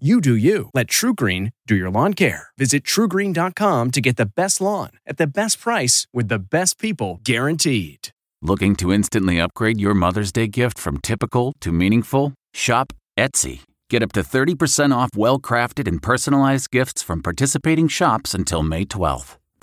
You do you. Let TruGreen do your lawn care. Visit trugreen.com to get the best lawn at the best price with the best people guaranteed. Looking to instantly upgrade your Mother's Day gift from typical to meaningful? Shop Etsy. Get up to 30% off well crafted and personalized gifts from participating shops until May 12th.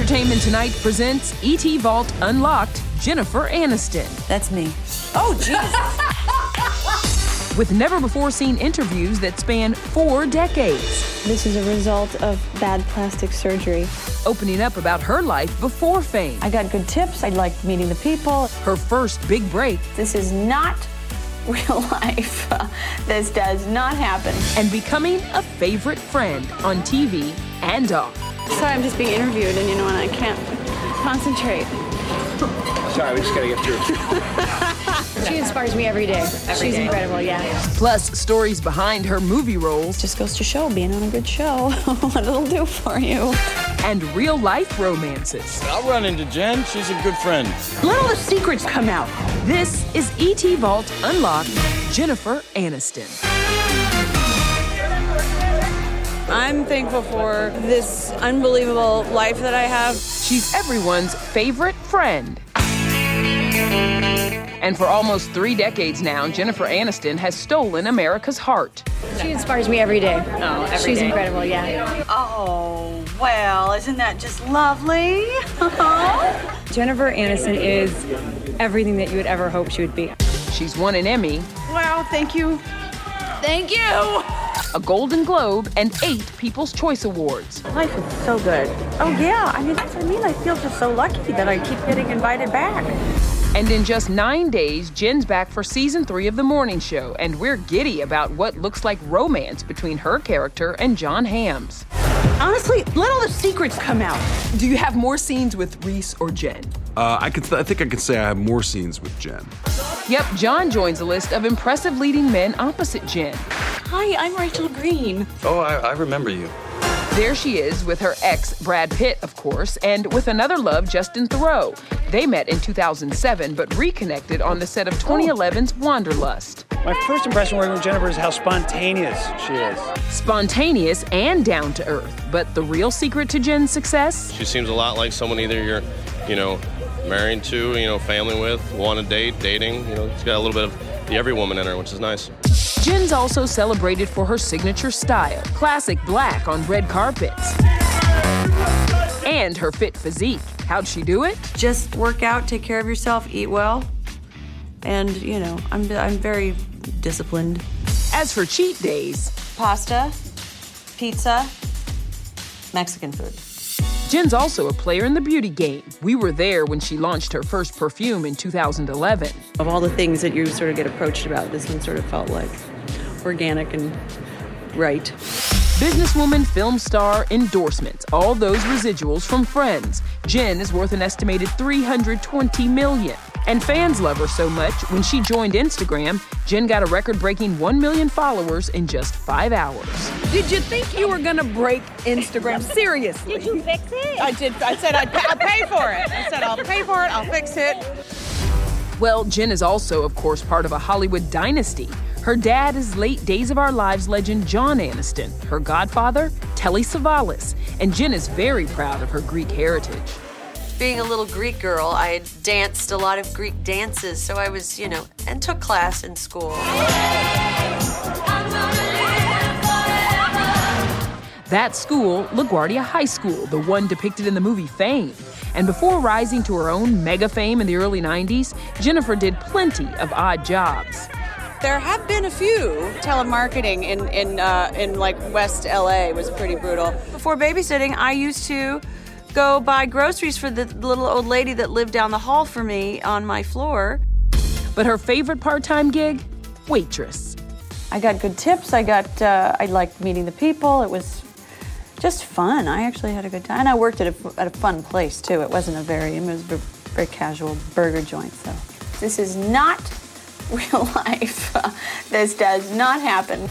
Entertainment Tonight presents ET Vault Unlocked Jennifer Aniston. That's me. Oh, Jesus. With never before seen interviews that span four decades. This is a result of bad plastic surgery. Opening up about her life before fame. I got good tips. I liked meeting the people. Her first big break. This is not real life. this does not happen. And becoming a favorite friend on TV and off. Sorry, I'm just being interviewed, and you know, and I can't concentrate. Sorry, we just gotta get through. she inspires me every day. Every She's day. incredible, yeah. Plus, stories behind her movie roles. Just goes to show being on a good show what it'll do for you. And real life romances. I'll run into Jen. She's a good friend. Let all the secrets come out. This is ET Vault Unlocked Jennifer Aniston. I'm thankful for this unbelievable life that I have. She's everyone's favorite friend. And for almost three decades now, Jennifer Aniston has stolen America's heart. She inspires me every day. Oh, every She's day. incredible, yeah. Oh, well, isn't that just lovely? Jennifer Aniston is everything that you would ever hope she would be. She's won an Emmy, Wow, thank you. Thank you. A Golden Globe, and eight People's Choice Awards. Life is so good. Oh, yeah. I mean, that's what I mean. I feel just so lucky that I keep getting invited back. And in just nine days, Jen's back for season three of The Morning Show, and we're giddy about what looks like romance between her character and Jon Hamm's. Honestly, let all the secrets come out. Do you have more scenes with Reese or Jen? Uh, I could. I think I could say I have more scenes with Jen. Yep, Jon joins a list of impressive leading men opposite Jen. Hi, I'm Rachel Green. Oh, I, I remember you. There she is with her ex, Brad Pitt, of course, and with another love, Justin Theroux. They met in 2007, but reconnected on the set of 2011's Wanderlust. My first impression working with Jennifer is how spontaneous she is. Spontaneous and down to earth. But the real secret to Jen's success? She seems a lot like someone either you're, you know, married to, you know, family with, want to date, dating. You know, she's got a little bit of the every woman in her, which is nice. Jen's also celebrated for her signature style, classic black on red carpets. And her fit physique. How'd she do it? Just work out, take care of yourself, eat well. And, you know, I'm, I'm very disciplined. As for cheat days, Pasta, pizza, Mexican food. Jen's also a player in the beauty game. We were there when she launched her first perfume in 2011. Of all the things that you sort of get approached about, this one sort of felt like organic and right. Businesswoman, film star, endorsements, all those residuals from friends. Jen is worth an estimated 320 million. And fans love her so much, when she joined Instagram, Jen got a record breaking 1 million followers in just five hours. Did you think you were going to break Instagram? Seriously. Did you fix it? I did. I said I'd pay, I'll pay for it. I said I'll pay for it. I'll fix it. Well, Jen is also, of course, part of a Hollywood dynasty. Her dad is late Days of Our Lives legend John Aniston, her godfather, Telly Savalas, and Jen is very proud of her Greek heritage. Being a little Greek girl, I had danced a lot of Greek dances, so I was, you know, and took class in school. That school, LaGuardia High School, the one depicted in the movie Fame. And before rising to her own mega fame in the early 90s, Jennifer did plenty of odd jobs. There have been a few. Telemarketing in in uh, in like West LA was pretty brutal. Before babysitting, I used to go buy groceries for the little old lady that lived down the hall for me on my floor. But her favorite part-time gig, waitress. I got good tips. I got uh, I liked meeting the people. It was just fun. I actually had a good time, and I worked at a, at a fun place too. It wasn't a very it was a very casual burger joint. So this is not real life. this does not happen.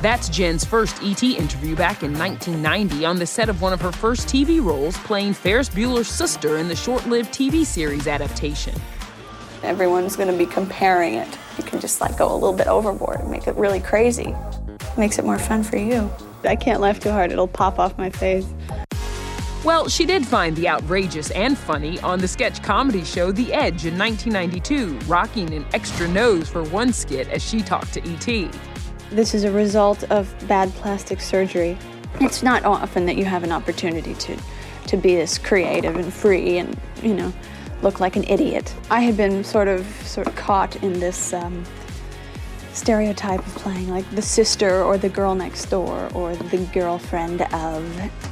That's Jen's first ET interview back in 1990 on the set of one of her first TV roles, playing Ferris Bueller's sister in the short lived TV series adaptation. Everyone's going to be comparing it. You can just like go a little bit overboard and make it really crazy. Makes it more fun for you. I can't laugh too hard, it'll pop off my face. Well, she did find the outrageous and funny on the sketch comedy show The Edge in 1992, rocking an extra nose for one skit as she talked to E.T. This is a result of bad plastic surgery. It's not often that you have an opportunity to, to be this creative and free and, you know, look like an idiot. I had been sort of sort of caught in this um, stereotype of playing like the sister or the girl next door or the girlfriend of.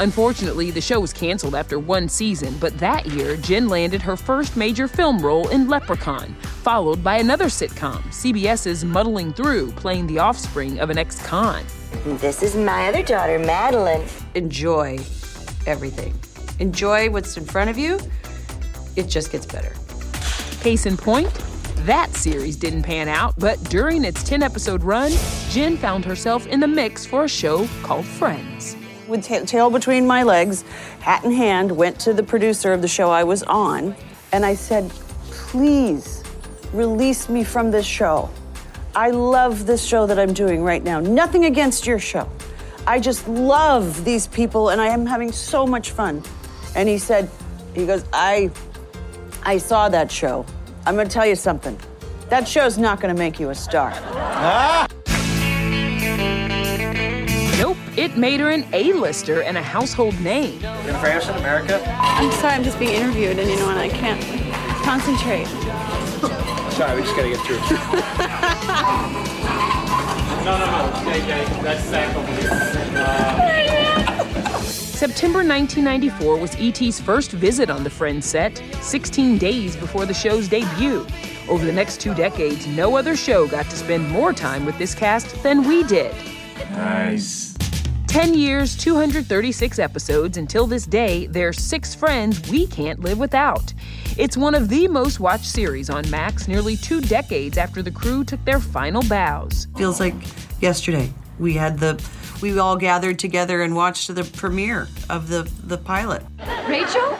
Unfortunately, the show was canceled after one season, but that year, Jen landed her first major film role in Leprechaun, followed by another sitcom, CBS's Muddling Through, playing the offspring of an ex con. This is my other daughter, Madeline. Enjoy everything. Enjoy what's in front of you. It just gets better. Case in point, that series didn't pan out, but during its 10 episode run, Jen found herself in the mix for a show called Friends. With ta- tail between my legs, hat in hand, went to the producer of the show I was on, and I said, please release me from this show. I love this show that I'm doing right now. Nothing against your show. I just love these people and I am having so much fun. And he said, he goes, I I saw that show. I'm gonna tell you something. That show's not gonna make you a star. Nope, it made her an A-lister and a household name. Jennifer Aniston, America. I'm sorry, I'm just being interviewed and you know, and I can't concentrate. Sorry, we just gotta get through. No, no, no. JJ, that's Zach over here. September 1994 was E.T.'s first visit on the Friends set, 16 days before the show's debut. Over the next two decades, no other show got to spend more time with this cast than we did. Nice. 10 years, 236 episodes. Until this day, there's six friends we can't live without. It's one of the most watched series on Max nearly two decades after the crew took their final bows. Feels like yesterday. We had the we all gathered together and watched the premiere of the the pilot. Rachel?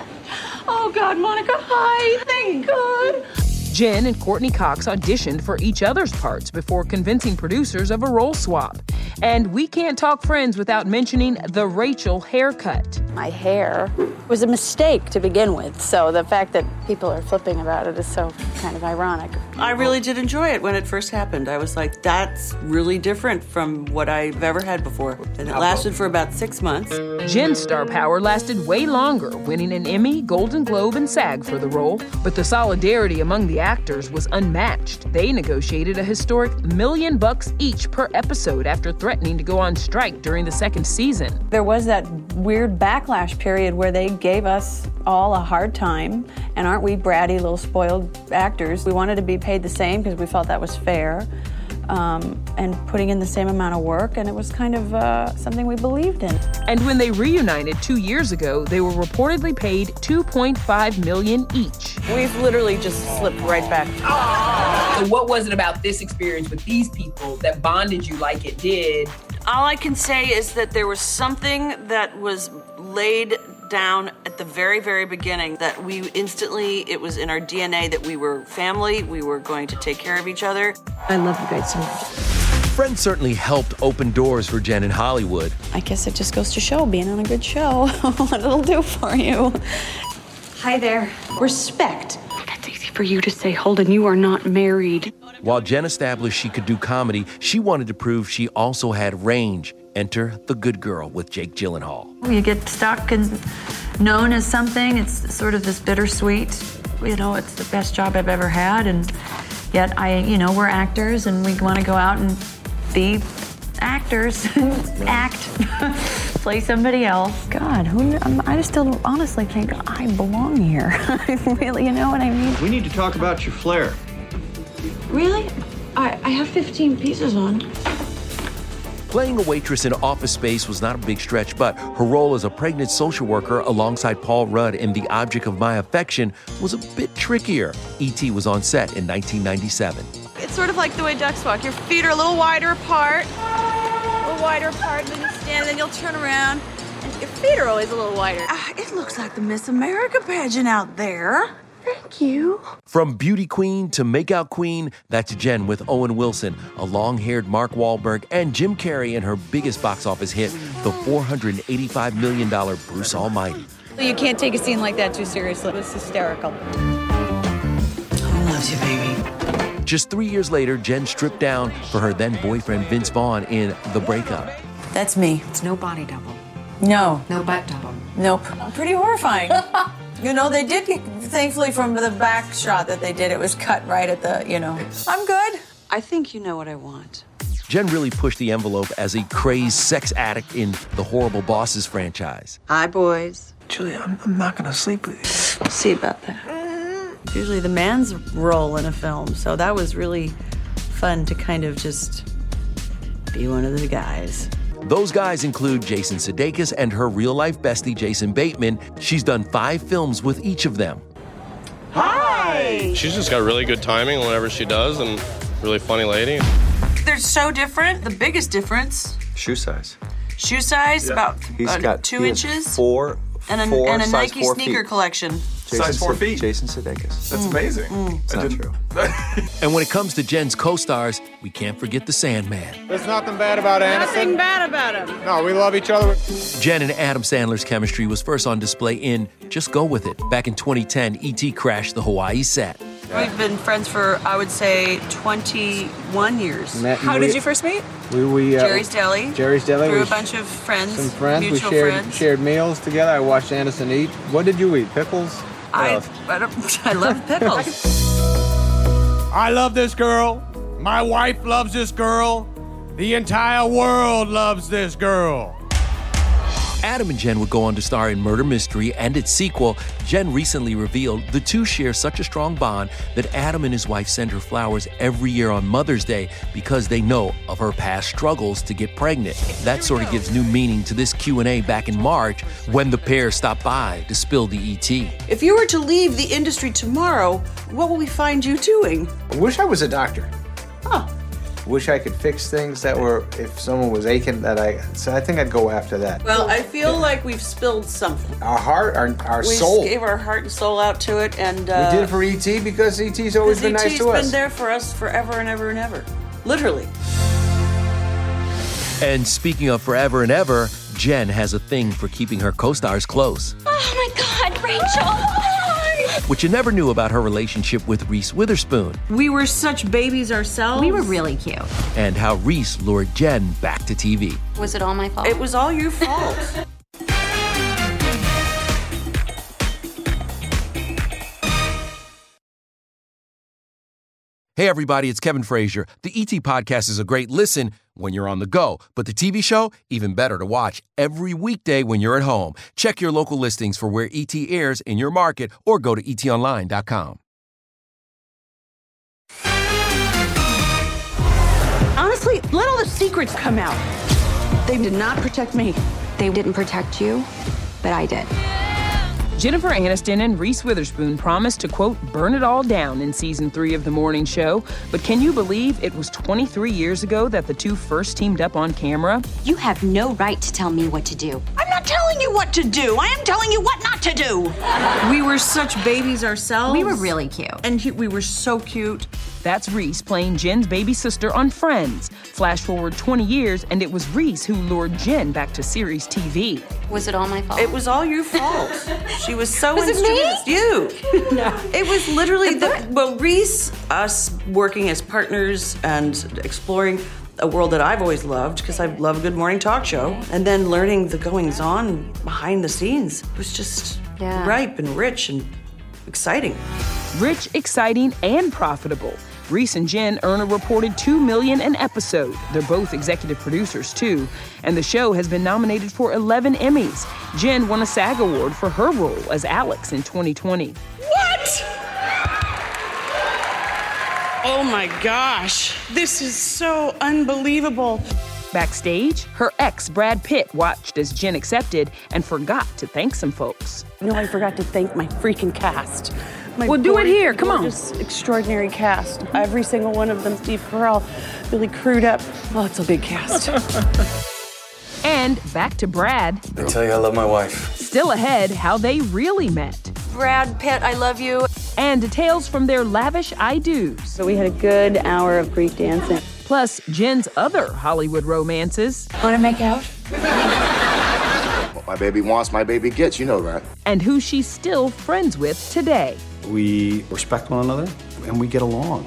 Oh God, Monica, hi. Thank God. Jen and Courteney Cox auditioned for each other's parts before convincing producers of a role swap. And we can't talk friends without mentioning the Rachel haircut. My hair was a mistake to begin with, so the fact that people are flipping about it is so kind of ironic. I really did enjoy it when it first happened. I was like, that's really different from what I've ever had before. And it lasted for about six months. Jen's star power lasted way longer, winning an Emmy, Golden Globe, and SAG for the role. But the solidarity among the actors was unmatched. They negotiated a historic million bucks each per episode after threatening to go on strike during the second season. There was that weird backlash period where they gave us all a hard time, and aren't we bratty little spoiled actors? We wanted to be paid the same because we felt that was fair. Um, and putting in the same amount of work, and it was kind of uh, something we believed in. And when they reunited two years ago, they were reportedly paid 2.5 million each. We've literally just slipped right back. So, what was it about this experience with these people that bonded you like it did? All I can say is that there was something that was laid down at the very, very beginning that we instantly, it was in our DNA that we were family, we were going to take care of each other. I love you guys so much. Friends certainly helped open doors for Jen in Hollywood. I guess it just goes to show being on a good show what it'll do for you. Hi there. Respect. That's easy for you to say, Holden. You are not married. While Jen established she could do comedy, she wanted to prove she also had range. Enter The Good Girl with Jake Gyllenhaal. You get stuck and known as something. It's sort of this bittersweet. You know, it's the best job I've ever had, and yet I, you know, we're actors and we want to go out and be actors, and act, play somebody else. God, who? I'm, I just still honestly think I belong here. I really, you know what I mean? We need to talk about your flair. Really? I, I have 15 pieces on. Playing a waitress in Office Space was not a big stretch, but her role as a pregnant social worker alongside Paul Rudd in The Object of My Affection was a bit trickier. E.T. was on set in 1997. It's sort of like the way ducks walk. Your feet are a little wider apart, a little wider apart, and then you stand, and then you'll turn around, and your feet are always a little wider. Ah, it looks like the Miss America pageant out there. Thank you. From beauty queen to makeout queen, that's Jen with Owen Wilson, a long haired Mark Wahlberg, and Jim Carrey in her biggest box office hit, the $485 million Bruce Almighty. You can't take a scene like that too seriously. It was hysterical. I love you, baby. Just three years later, Jen stripped down for her then boyfriend Vince Vaughn in The Breakup. That's me. It's no body double, No. no butt double. Nope. Pretty horrifying. you know, they did, thankfully, from the back shot that they did, it was cut right at the, you know. I'm good. I think you know what I want. Jen really pushed the envelope as a crazed sex addict in the Horrible Bosses franchise. Hi, boys. Julia, I'm, I'm not gonna sleep with you. We'll see about that. It's usually the man's role in a film, so that was really fun to kind of just be one of the guys. Those guys include Jason Sudeikis and her real life bestie, Jason Bateman. She's done five films with each of them. Hi! She's just got really good timing whenever she does, and really funny lady. They're so different. The biggest difference, Shoe size. shoe size, about He's uh, got two he has inches, Four. and a, four, and a size Nike four sneaker feet. collection. Jason Size four Sud- feet. Jason Sudeikis. That's amazing. It's I not didn't- true. And when it comes to Jen's co stars, we can't forget the Sandman. There's nothing bad about Aniston. Nothing Aniston. bad about him. No, we love each other. Jen and Adam Sandler's chemistry was first on display in Just Go With It. Back in 2010, E.T. crashed the Hawaii set. We've been friends for, I would say, 21 years. Met- How we- did you first meet? We, we, uh, Jerry's Deli. Jerry's Deli. Through we a bunch of friends, some friends. We mutual shared friends. shared meals together. I watched Aniston eat. What did you eat? Pickles? I. Uh, I, I love pickles. I love this girl. My wife loves this girl. The entire world loves this girl. Adam and Jen would go on to star in Murder Mystery and its sequel. Jen recently revealed the two share such a strong bond that Adam and his wife send her flowers every year on Mother's Day because they know of her past struggles to get pregnant. That sort of gives new meaning to this Q&A back in March when the pair stopped by to spill the ET. if you were to leave the industry tomorrow, what will we find you doing? I wish I was a doctor. Huh. Wish I could fix things that were, if someone was aching, that I. So I think I'd go after that. Well, I feel like we've spilled something. Our heart, our, our we soul. gave our heart and soul out to it, and uh, we did it for ET because ET's always been ET's nice to us. been there for us forever and ever and ever. Literally. And speaking of forever and ever, Jen has a thing for keeping her co-stars close. Oh my God, Rachel! What you never knew about her relationship with Reese Witherspoon We were such babies ourselves. We were really cute. and how Reese lured Jen back to TV. Was it all my fault? It was all your fault. Hey everybody, it's Kevin Frazier. The ET podcast is a great listen when you're on the go, but the TV show even better to watch every weekday when you're at home. Check your local listings for where ET airs in your market or go to etonline.com. Honestly, let all the secrets come out. They did not protect me. They didn't protect you, but I did. Jennifer Aniston and Reese Witherspoon promised to, quote, burn it all down in season three of The Morning Show. But can you believe it was 23 years ago that the two first teamed up on camera? You have no right to tell me what to do. I'm not telling you what to do. I am telling you what not to do. We were such babies ourselves. We were really cute. And he, we were so cute. That's Reese playing Jen's baby sister on Friends. Flash forward 20 years, and it was Reese who lured Jen back to series TV. Was it all my fault? It was all your fault. she was so Was it instrumental. You. no. It was literally the well, Reese, us working as partners and exploring a world that I've always loved because I love a good morning talk show, and then learning the goings on behind the scenes was just Yeah. ripe and rich and exciting. Rich, exciting, and profitable. Reese and Jen earn a reported 2 million an episode. They're both executive producers, too. And the show has been nominated for 11 Emmys. Jen won a SAG award for her role as Alex in 2020. Oh my gosh, this is so unbelievable. Backstage, her ex, Brad Pitt, watched as Jen accepted and forgot to thank some folks. No, I forgot to thank my freaking cast. My Well, do it here, come on. gorgeous, Extraordinary cast. Every single one of them Steve Carell, Billy up. Oh, it's a big cast. And back to Brad. I tell you, I love my wife. Still ahead, how they really met. Brad Pitt, I love you. And details from their lavish I do's. So we had a good hour of Greek dancing. Plus, Jen's other Hollywood romances. Want to make out? What my baby wants, my baby gets. You know that. And who she's still friends with today. We respect one another and we get along.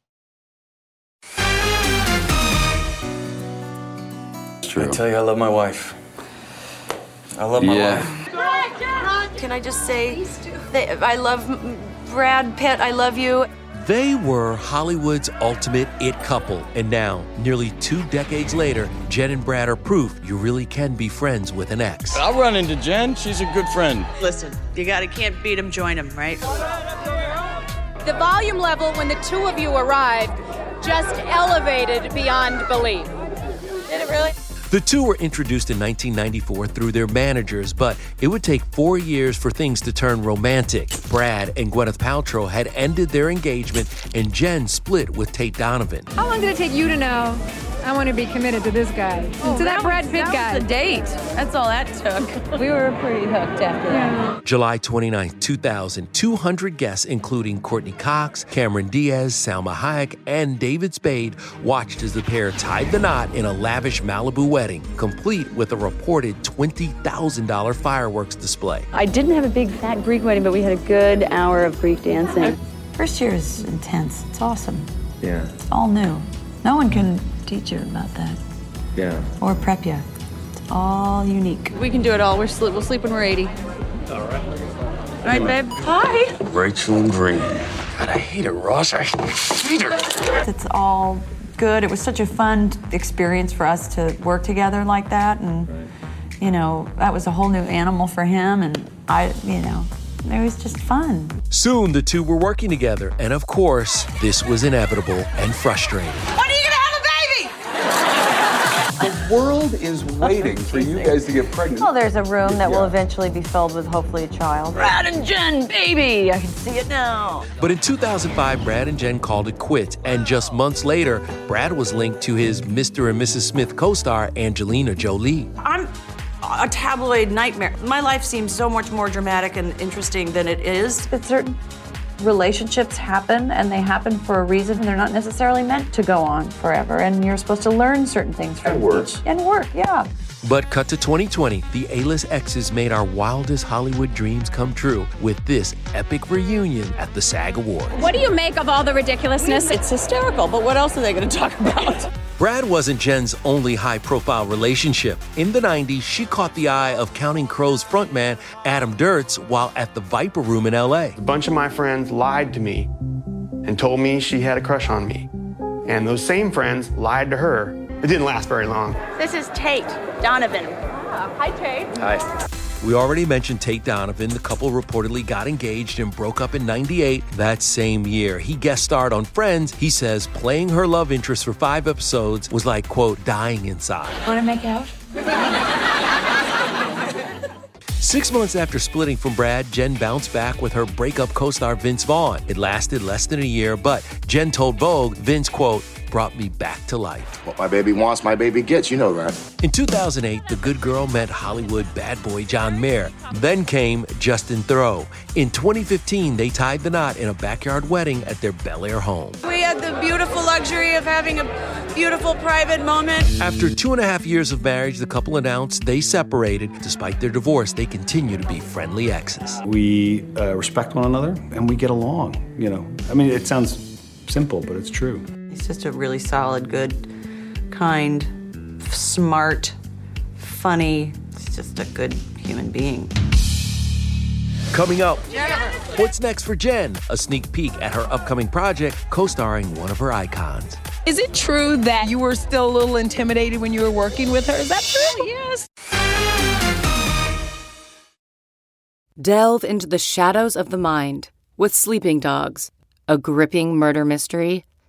I tell you, I love my wife. I love my Yeah. wife. Can I just say that I love Brad Pitt, I love you. They were Hollywood's ultimate it couple, and now, nearly two decades later, Jen and Brad are proof you really can be friends with an ex. I'll run into Jen. She's a good friend. Listen, you gotta can't beat them, join them, right? The volume level when the two of you arrived just elevated beyond belief. Did it really? The two were introduced in 1994 through their managers, but it would take four years for things to turn romantic. Brad and Gwyneth Paltrow had ended their engagement, and Jen split with Tate Donovan. How long did it take you to know I want to be committed to this guy? Oh, to that, Brad Pitt guy. the date. That's all that took. We were pretty hooked after that. July 29, 2000, 200 guests, including Courteney Cox, Cameron Diaz, Salma Hayek, and David Spade, watched as the pair tied the knot in a lavish Malibu wedding, complete with a reported $20,000 fireworks display. I didn't have a big fat Greek wedding, but we had a good hour of Greek dancing. First year is intense. It's awesome. Yeah. It's all new. No one can teach you about that Yeah. or prep you. It's all unique. We can do it all. We're sleep. We'll sleep when we're 80. All right. All right, babe. Hi. Rachel and Green. God, I hate her, Ross. I hate her. It's all good. It was such a fun experience for us to work together like that, and you know that was a whole new animal for him, and I, you know, it was just fun. Soon, the two were working together, and of course, this was inevitable and frustrating. When are you gonna have a baby? World is waiting for you guys to get pregnant. Well, there's a room that will Yeah. eventually be filled with hopefully a child. Brad and Jen, baby! I can see it now. But in 2005, Brad and Jen called it quits, and just months later, Brad was linked to his Mr. and Mrs. Smith co star, Angelina Jolie. I'm a tabloid nightmare. My life seems so much more dramatic and interesting than it is. It's certain relationships happen and they happen for a reason. They're not necessarily meant to go on forever. And you're supposed to learn certain things from And work. each. And work, yeah. But cut to 2020, the A list exes made our wildest Hollywood dreams come true with this epic reunion at the SAG Awards. What do you make of all the ridiculousness? It's hysterical, but what else are they going to talk about? Brad wasn't Jen's only high profile relationship. In the 90s, she caught the eye of Counting Crows frontman Adam Duritz while at the Viper Room in LA. A bunch of my friends lied to me and told me she had a crush on me. And those same friends lied to her. It didn't last very long. This is Tate Donovan. Uh, hi, Tate. Hi. We already mentioned Tate Donovan. The couple reportedly got engaged and broke up in 98 that same year. He guest starred on Friends. He says playing her love interest for five episodes was like, quote, dying inside. Want to make out? Six months after splitting from Brad, Jen bounced back with her breakup co star Vince Vaughn. It lasted less than a year, but Jen told Vogue, Vince, quote, brought me back to life. What my baby wants, my baby gets. You know that. In 2008, the good girl met Hollywood bad boy John Mayer. Then came Justin Theroux. In 2015, they tied the knot in a backyard wedding at their Bel Air home. We had the beautiful luxury of having a beautiful private moment. After two and a half years of marriage, the couple announced they separated. Despite their divorce, they continue to be friendly exes. We uh, respect one another and we get along. You know, I mean, it sounds simple, but it's true. He's just a really solid, good, kind, smart, funny. He's just a good human being. Coming up, Jennifer. what's next for Jen? A sneak peek at her upcoming project, co starring one of her icons. Is it true that you were still a little intimidated when you were working with her? Is that true? Oh, yes. Delve into the shadows of the mind with Sleeping Dogs, a gripping murder mystery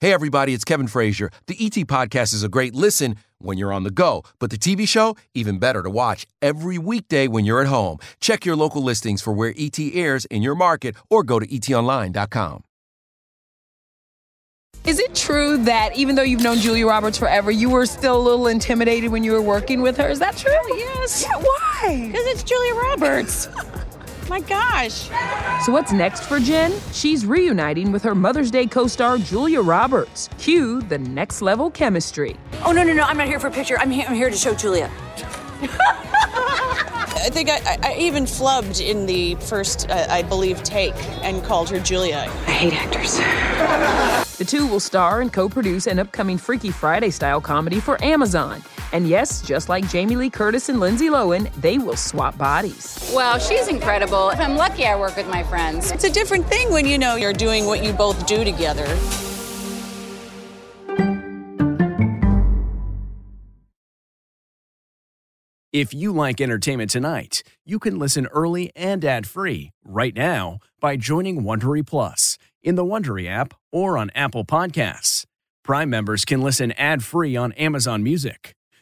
Hey, everybody, it's Kevin Frazier. The ET Podcast is a great listen when you're on the go, but the TV show, even better to watch every weekday when you're at home. Check your local listings for where ET airs in your market or go to etonline.com. Is it true that even though you've known Julia Roberts forever, you were still a little intimidated when you were working with her? Is that true? Yes. Yeah, why? Because it's Julia Roberts. My gosh. So what's next for Jen? She's reuniting with her Mother's Day co-star Julia Roberts. Cue the next level chemistry. Oh, no, no, no. I'm not here for a picture. I'm here, I'm here to show Julia. I think I, I, I even flubbed in the first, uh, I believe, take and called her Julia. I hate actors. The two will star and co-produce an upcoming Freaky Friday style comedy for Amazon. And yes, just like Jamie Lee Curtis and Lindsay Lohan, they will swap bodies. Well, she's incredible. I'm lucky I work with my friends. It's a different thing when you know you're doing what you both do together. If you like entertainment tonight, you can listen early and ad-free right now by joining Wondery Plus in the Wondery app or on Apple Podcasts. Prime members can listen ad-free on Amazon Music.